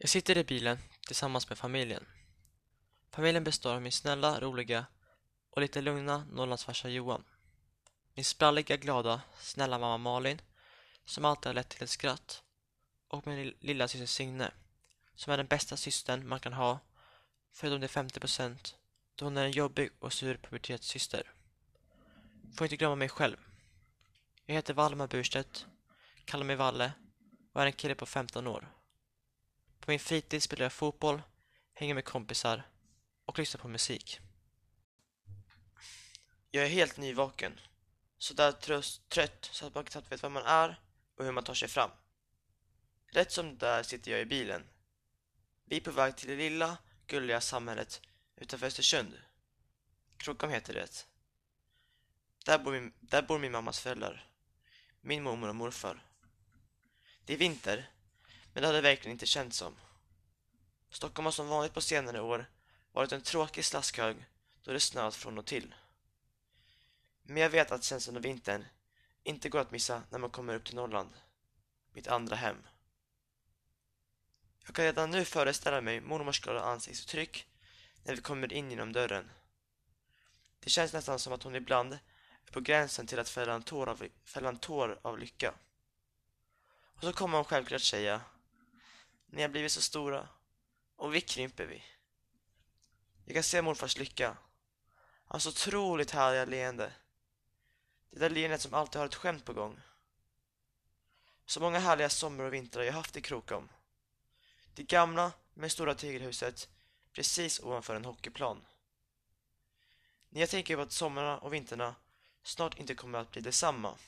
Jag sitter i bilen tillsammans med familjen. Familjen består av min snälla, roliga och lite lugna Norrlandsfarsa Johan. Min spralliga, glada, snälla mamma Malin som alltid har lett till ett skratt och min lilla syster Signe som är den bästa systern man kan ha förutom de 50 procent då hon är en jobbig och sur pubertetssyster. Får inte glömma mig själv. Jag heter Valdemar Burstedt, kallar mig Valle och är en kille på 15 år. På min fritid spelar jag fotboll, hänger med kompisar och lyssnar på musik. Jag är helt nyvaken. Så där tröst, trött så att man knappt vet var man är och hur man tar sig fram. Rätt som det där sitter jag i bilen. Vi är på väg till det lilla, gulliga samhället utanför Östersund. Krokom heter det. Där bor, min, där bor min mammas föräldrar. Min mormor och morfar. Det är vinter, men det hade verkligen inte känts som. Stockholm har som vanligt på senare år varit en tråkig slaskhög då det snöat från och till. Men jag vet att känslan av vintern inte går att missa när man kommer upp till Norrland. Mitt andra hem. Jag kan redan nu föreställa mig mormors glada ansiktsuttryck när vi kommer in genom dörren. Det känns nästan som att hon ibland är på gränsen till att fälla en tår av, fälla en tår av lycka. Och så kommer hon självklart säga ni har blivit så stora och vi krymper vi. Jag kan se morfars lycka. Hans otroligt härliga leende. Det där leendet som alltid har ett skämt på gång. Så många härliga sommar och vintrar jag haft i Krokom. Det gamla med stora tegelhuset precis ovanför en hockeyplan. När jag tänker på att sommarna och vintrarna snart inte kommer att bli detsamma.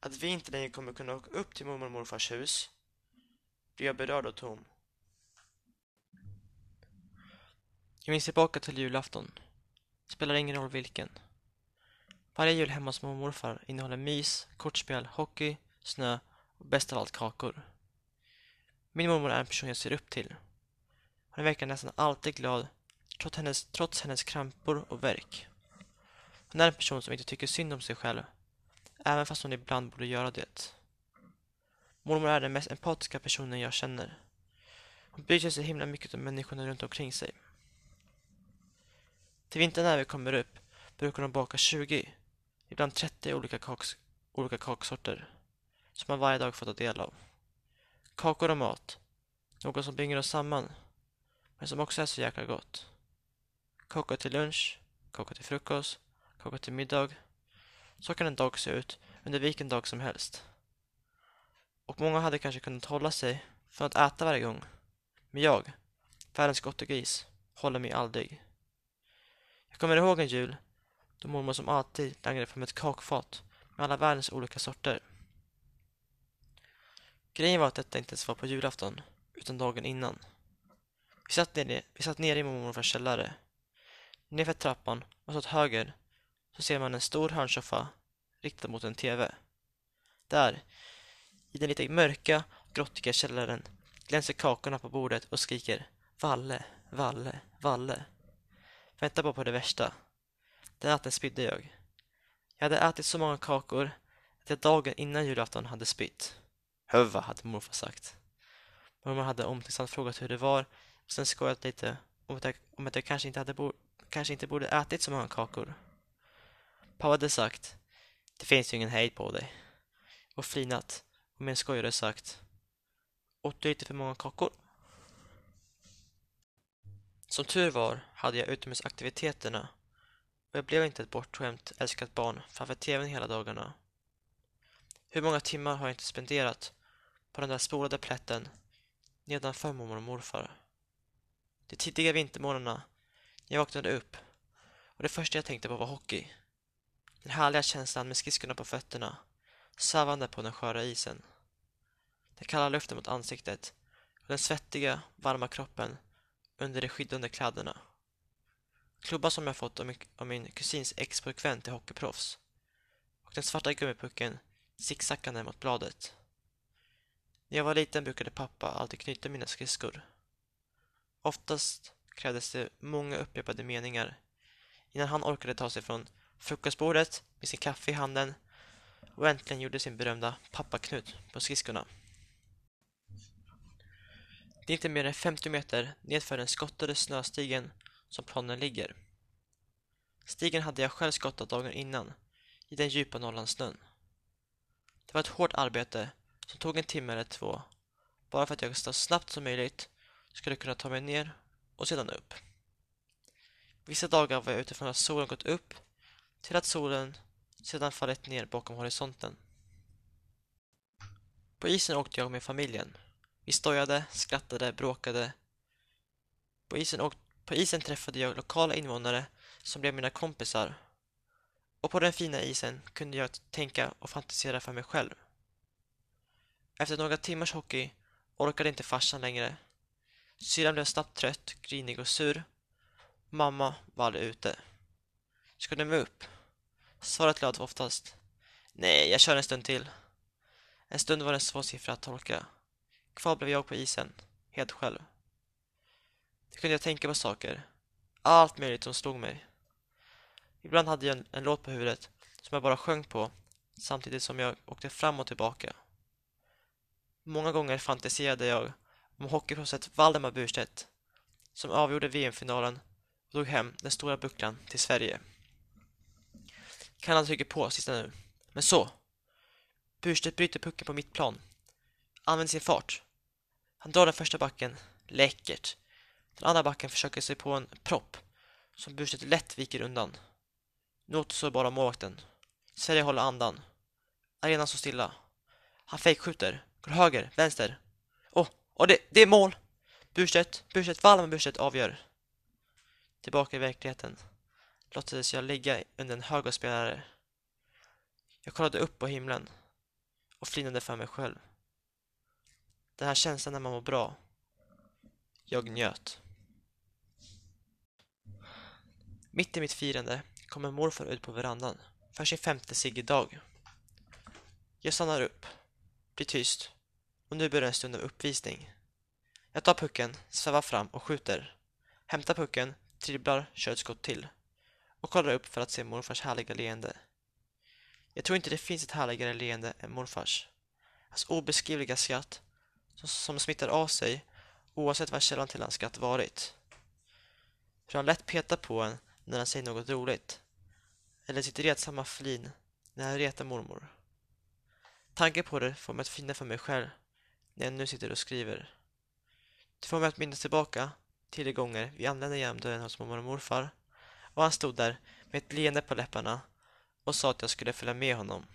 Att vi inte längre kommer kunna åka upp till mormor och morfars hus blir jag berörd och tom. Jag minns tillbaka till julafton. Spelar ingen roll vilken. Varje jul hemma hos mormor och morfar innehåller mys, kortspel, hockey, snö och bäst av allt kakor. Min mormor är en person jag ser upp till. Hon verkar nästan alltid glad trots hennes, trots hennes krampor och värk. Hon är en person som inte tycker synd om sig själv, även fast hon ibland borde göra det. Mormor är den mest empatiska personen jag känner. Hon bryr sig så himla mycket om människorna runt omkring sig. Till vintern när vi kommer upp brukar hon baka 20, ibland 30 olika, kaks, olika kaksorter som man varje dag får ta del av. Kakor och mat, något som binder oss samman men som också är så jäkla gott. Kakor till lunch, kakor till frukost, kakor till middag. Så kan en dag se ut under vilken dag som helst. Och många hade kanske kunnat hålla sig från att äta varje gång. Men jag, världens gris, håller mig aldrig. Jag kommer ihåg en jul då mormor som alltid langade fram ett kakfat med alla världens olika sorter. Grejen var att detta inte ens var på julafton, utan dagen innan. Vi satt nere, vi satt nere i mormors källare. Nerför trappan och så åt höger så ser man en stor hörnsoffa riktad mot en TV. Där, i den lite mörka, grottiga källaren glänser kakorna på bordet och skriker Valle, Valle, Valle. Vänta bara på det värsta. Den natten spydde jag. Jag hade ätit så många kakor att jag dagen innan julafton hade spytt. Höva, hade morfar sagt. Mormor hade omtänksamt frågat hur det var och sen skojat lite om att jag, om att jag kanske, inte hade bo, kanske inte borde ätit så många kakor. Pappa hade sagt Det finns ju ingen hejd på dig. Och flinat och skojare sagt Åt du lite för många kakor? Som tur var hade jag utomhusaktiviteterna och jag blev inte ett bortskämt, älskat barn framför tvn hela dagarna. Hur många timmar har jag inte spenderat på den där spolade plätten nedanför mormor och morfar? De tidiga vintermorgnarna när jag vaknade upp och det första jag tänkte på var hockey. Den härliga känslan med skridskorna på fötterna, savande på den sköra isen. Den kalla luften mot ansiktet och den svettiga, varma kroppen under de skyddande kläderna. Klubban som jag fått av min, kusins ex-pojkvän till hockeyproffs. Och den svarta gummipucken sicksackande mot bladet. När jag var liten brukade pappa alltid knyta mina skridskor. Oftast krävdes det många upprepade meningar innan han orkade ta sig från frukostbordet med sin kaffe i handen och äntligen gjorde sin berömda pappaknut på skridskorna. Det är inte mer än 50 meter nedför den skottade snöstigen som planen ligger. Stigen hade jag själv skottat dagen innan i den djupa Norrlandssnön. Det var ett hårt arbete som tog en timme eller två bara för att jag så snabbt som möjligt skulle kunna ta mig ner och sedan upp. Vissa dagar var jag ute från att solen gått upp till att solen sedan fallit ner bakom horisonten. På isen åkte jag med familjen. Vi stojade, skrattade, bråkade. På isen, och, på isen träffade jag lokala invånare som blev mina kompisar. Och på den fina isen kunde jag tänka och fantisera för mig själv. Efter några timmars hockey orkade inte farsan längre. Syrran blev snabbt trött, grinig och sur. Mamma var aldrig ute. Ska du med upp? Svaret löd oftast. Nej, jag kör en stund till. En stund var en svår siffra att tolka. Kvar blev jag på isen, helt själv. Då kunde jag tänka på saker. Allt möjligt som slog mig. Ibland hade jag en, en låt på huvudet som jag bara sjöng på samtidigt som jag åkte fram och tillbaka. Många gånger fantiserade jag om hockeyproffset Valdemar Burstedt som avgjorde VM-finalen och tog hem den stora bucklan till Sverige. Kanada trycker på sista nu. Men så! Burstedt bryter pucken på mittplan. Använder sin fart. Han drar den första backen. Läckert. Den andra backen försöker sig på en propp som Burstedt lätt viker undan. Nu återstår bara målvakten. Sverige håller andan. Arenan står stilla. Han fejkskjuter. Går höger, vänster. Åh, oh, oh, det, det är mål! Burstedt, Burstedt, Wallman Burstedt avgör. Tillbaka i verkligheten låtsades jag ligga under en hög av spelare. Jag kollade upp på himlen och flinade för mig själv. Den här känslan när man mår bra. Jag njöt. Mitt i mitt firande kommer morfar ut på verandan för sin femte cigg-dag. Jag stannar upp, blir tyst och nu börjar en stund av uppvisning. Jag tar pucken, svävar fram och skjuter. Hämtar pucken, dribblar, kör ett skott till och kollar upp för att se morfars härliga leende. Jag tror inte det finns ett härligare leende än morfars. Hans obeskrivliga skratt som smittar av sig oavsett vad källan till hans skratt varit. Hur han lätt petar på en när han säger något roligt. Eller sitt retsamma flin när han retar mormor. Tanken på det får mig att finna för mig själv när jag nu sitter och skriver. Det får mig att minnas tillbaka till de gånger vi anlände genom dörren hos mormor och morfar och han stod där med ett leende på läpparna och sa att jag skulle följa med honom.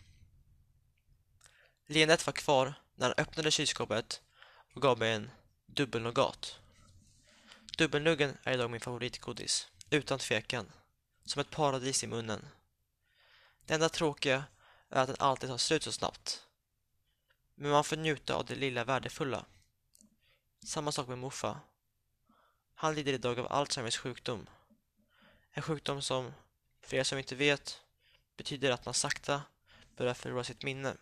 Leendet var kvar när han öppnade kylskåpet och gav mig en dubbelnougat. Dubbelnuggen är idag min favoritgodis, utan tvekan. Som ett paradis i munnen. Det enda tråkiga är att den alltid tar slut så snabbt. Men man får njuta av det lilla värdefulla. Samma sak med morfar. Han lider idag av Alzheimers sjukdom. En sjukdom som, för er som inte vet, betyder att man sakta börjar förlora sitt minne.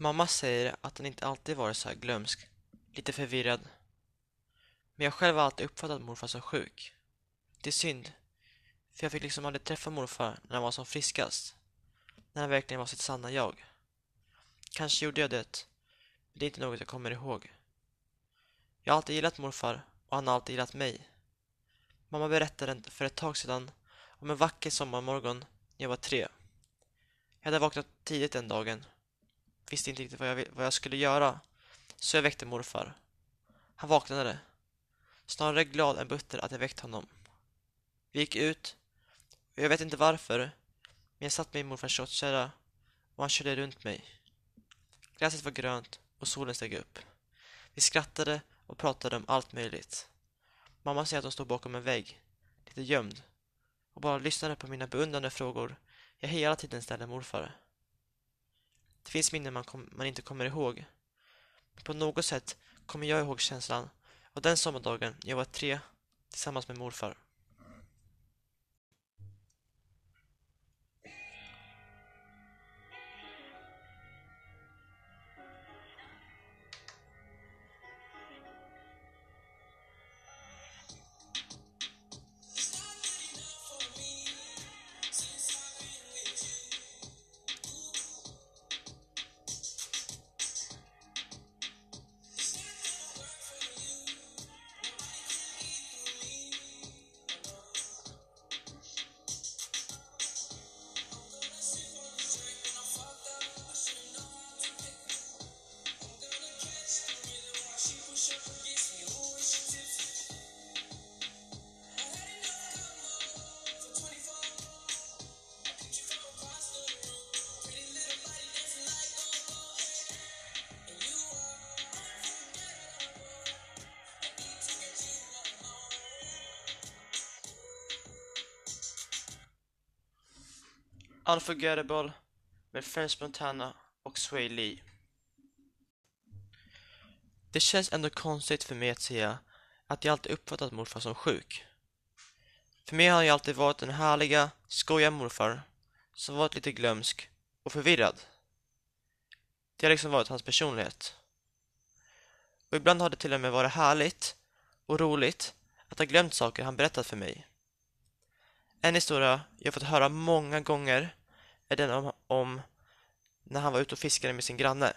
Mamma säger att han inte alltid varit så här glömsk, lite förvirrad. Men jag själv har alltid uppfattat morfar som sjuk. Det är synd, för jag fick liksom aldrig träffa morfar när han var som friskast. När han verkligen var sitt sanna jag. Kanske gjorde jag det, men det är inte något jag kommer ihåg. Jag har alltid gillat morfar och han har alltid gillat mig. Mamma berättade för ett tag sedan om en vacker sommarmorgon när jag var tre. Jag hade vaknat tidigt den dagen. Visste inte riktigt vad jag, vad jag skulle göra. Så jag väckte morfar. Han vaknade. Snarare glad än butter att jag väckt honom. Vi gick ut. Och jag vet inte varför. Men jag satt mig i morfars köttkärra och han körde runt mig. Gräset var grönt och solen steg upp. Vi skrattade och pratade om allt möjligt. Mamma säger att hon stod bakom en vägg, lite gömd, och bara lyssnade på mina beundrande frågor jag hela tiden ställde morfar. Det finns minnen man, kom, man inte kommer ihåg. Men på något sätt kommer jag ihåg känslan av den sommardagen jag var tre tillsammans med morfar. Unforgettable med French Montana och Sway Lee. Det känns ändå konstigt för mig att säga att jag alltid uppfattat morfar som sjuk. För mig har han ju alltid varit den härliga, skojiga morfar som varit lite glömsk och förvirrad. Det har liksom varit hans personlighet. Och ibland har det till och med varit härligt och roligt att ha glömt saker han berättat för mig. En historia jag fått höra många gånger är den om, om när han var ute och fiskade med sin granne.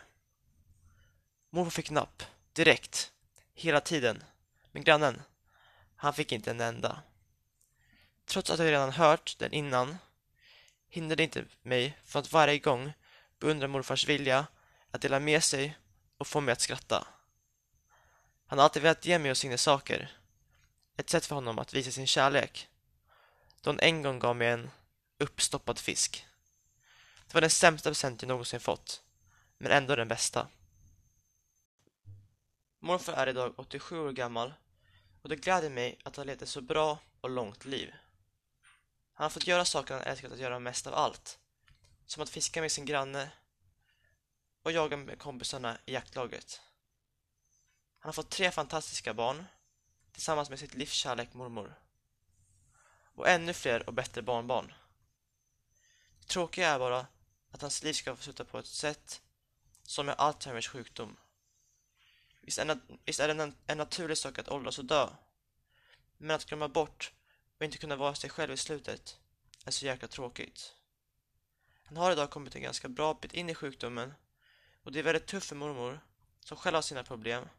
Morfar fick napp, direkt, hela tiden. Men grannen, han fick inte en enda. Trots att jag redan hört den innan hindrade det inte mig från att varje gång beundra morfars vilja att dela med sig och få mig att skratta. Han har alltid velat ge mig och Signe saker. Ett sätt för honom att visa sin kärlek. Då han en gång gav mig en uppstoppad fisk. Det var den sämsta present jag någonsin fått, men ändå den bästa. Morfar är idag 87 år gammal och det gläder mig att han levt ett så bra och långt liv. Han har fått göra saker han älskat att göra mest av allt. Som att fiska med sin granne och jaga med kompisarna i jaktlaget. Han har fått tre fantastiska barn tillsammans med sitt livskärlek mormor. Och ännu fler och bättre barnbarn. Det tråkiga är bara att hans liv ska få sluta på ett sätt som är Alzheimers sjukdom. Visst är, visst är det en, en naturlig sak att åldras och dö. Men att glömma bort och inte kunna vara sig själv i slutet är så jäkla tråkigt. Han har idag kommit en ganska bra bit in i sjukdomen och det är väldigt tufft för mormor som själv har sina problem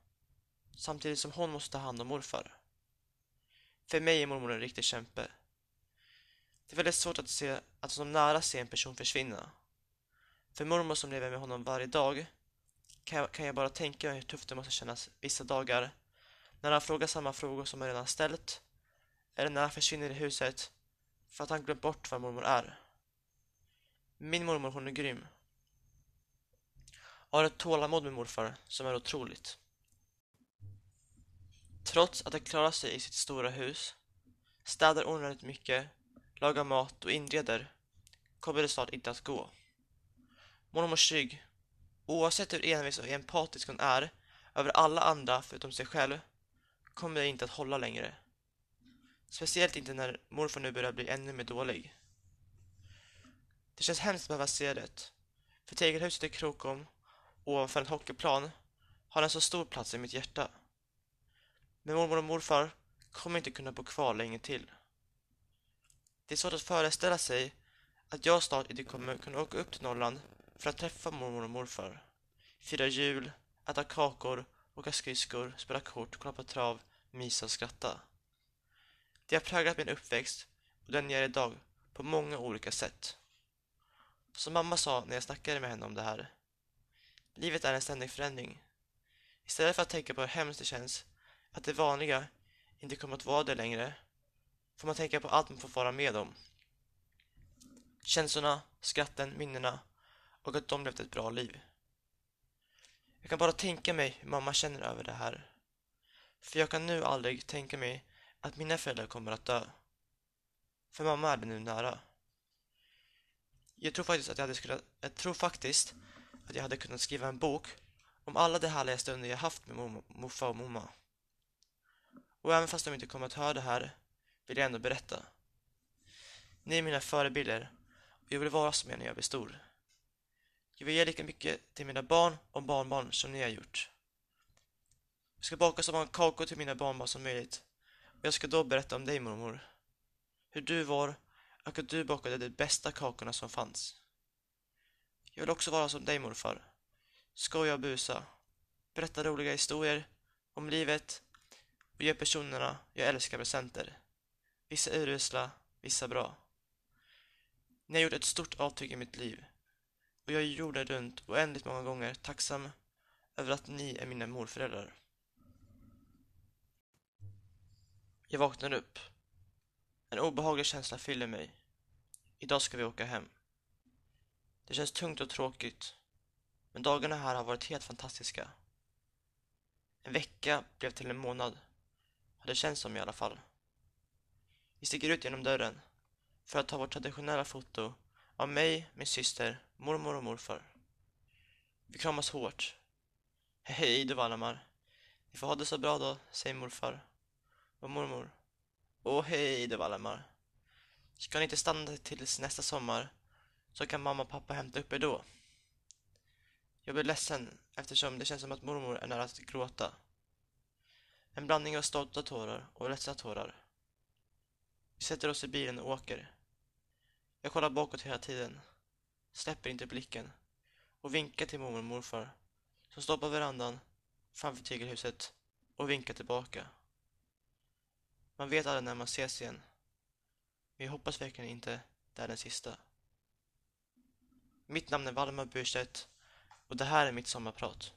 samtidigt som hon måste ta hand om morfar. För mig är mormor en riktig kämpe. Det är väldigt svårt att se att som nära se en person försvinna. För mormor som lever med honom varje dag kan jag, kan jag bara tänka mig hur tufft det måste kännas vissa dagar när han frågar samma frågor som han redan ställt eller när han försvinner i huset för att han glömt bort vad mormor är. Min mormor hon är grym. Och har ett tålamod med morfar som är otroligt. Trots att han klarar sig i sitt stora hus, städar onödigt mycket, lagar mat och inreder, kommer det snart inte att gå. Mormor Trygg, oavsett hur envis och empatisk hon är över alla andra förutom sig själv, kommer det inte att hålla längre. Speciellt inte när morfar nu börjar bli ännu mer dålig. Det känns hemskt att behöva se det. För tegelhuset i Krokom, ovanför en hockeyplan, har en så stor plats i mitt hjärta. Men mormor och morfar kommer inte kunna bo kvar länge till. Det är svårt att föreställa sig att jag snart inte kommer kunna åka upp till Norrland för att träffa mormor och morfar. Fira jul, äta kakor, åka skridskor, spela kort, kolla på trav, mysa och skratta. Det har präglat min uppväxt och den jag är idag på många olika sätt. Som mamma sa när jag snackade med henne om det här. Livet är en ständig förändring. Istället för att tänka på hur hemskt det känns att det vanliga inte kommer att vara det längre får man tänka på allt man får vara med om. Känslorna, skratten, minnena och att de levt ett bra liv. Jag kan bara tänka mig hur mamma känner över det här. För jag kan nu aldrig tänka mig att mina föräldrar kommer att dö. För mamma är det nu nära. Jag tror faktiskt att jag hade skulle, jag tror faktiskt att jag hade kunnat skriva en bok om alla de härliga stunder jag haft med morfar och mamma. Och även fast de inte kommer att höra det här vill jag ändå berätta. Ni är mina förebilder och jag vill vara som er när jag blir stor. Jag vill ge lika mycket till mina barn och barnbarn som ni har gjort. Jag ska baka så många kakor till mina barnbarn som möjligt och jag ska då berätta om dig mormor. Hur du var och att du bakade de bästa kakorna som fanns. Jag vill också vara som dig morfar. Skoja och busa. Berätta roliga historier om livet och ge personerna jag älskar presenter. Vissa urusla, vissa bra. Ni har gjort ett stort avtryck i mitt liv och jag är jorden runt oändligt många gånger tacksam över att ni är mina morföräldrar. Jag vaknar upp. En obehaglig känsla fyller mig. Idag ska vi åka hem. Det känns tungt och tråkigt. Men dagarna här har varit helt fantastiska. En vecka blev till en månad. Har det känts som i alla fall. Vi sticker ut genom dörren för att ta vårt traditionella foto av mig, min syster, mormor och morfar. Vi kramas hårt. Hej då Valdemar. Ni får ha det så bra då, säger morfar. Och mormor. Åh hej då Valdemar. Ska ni inte stanna tills nästa sommar så kan mamma och pappa hämta upp er då. Jag blir ledsen eftersom det känns som att mormor är nära att gråta. En blandning av stolta tårar och ledsna tårar. Vi sätter oss i bilen och åker. Jag kollar bakåt hela tiden. Släpper inte blicken. Och vinkar till mormor och morfar. Som står på verandan framför tegelhuset och vinkar tillbaka. Man vet aldrig när man ses igen. Men jag hoppas verkligen inte det är den sista. Mitt namn är Valdemar Burstedt och det här är mitt sommarprat.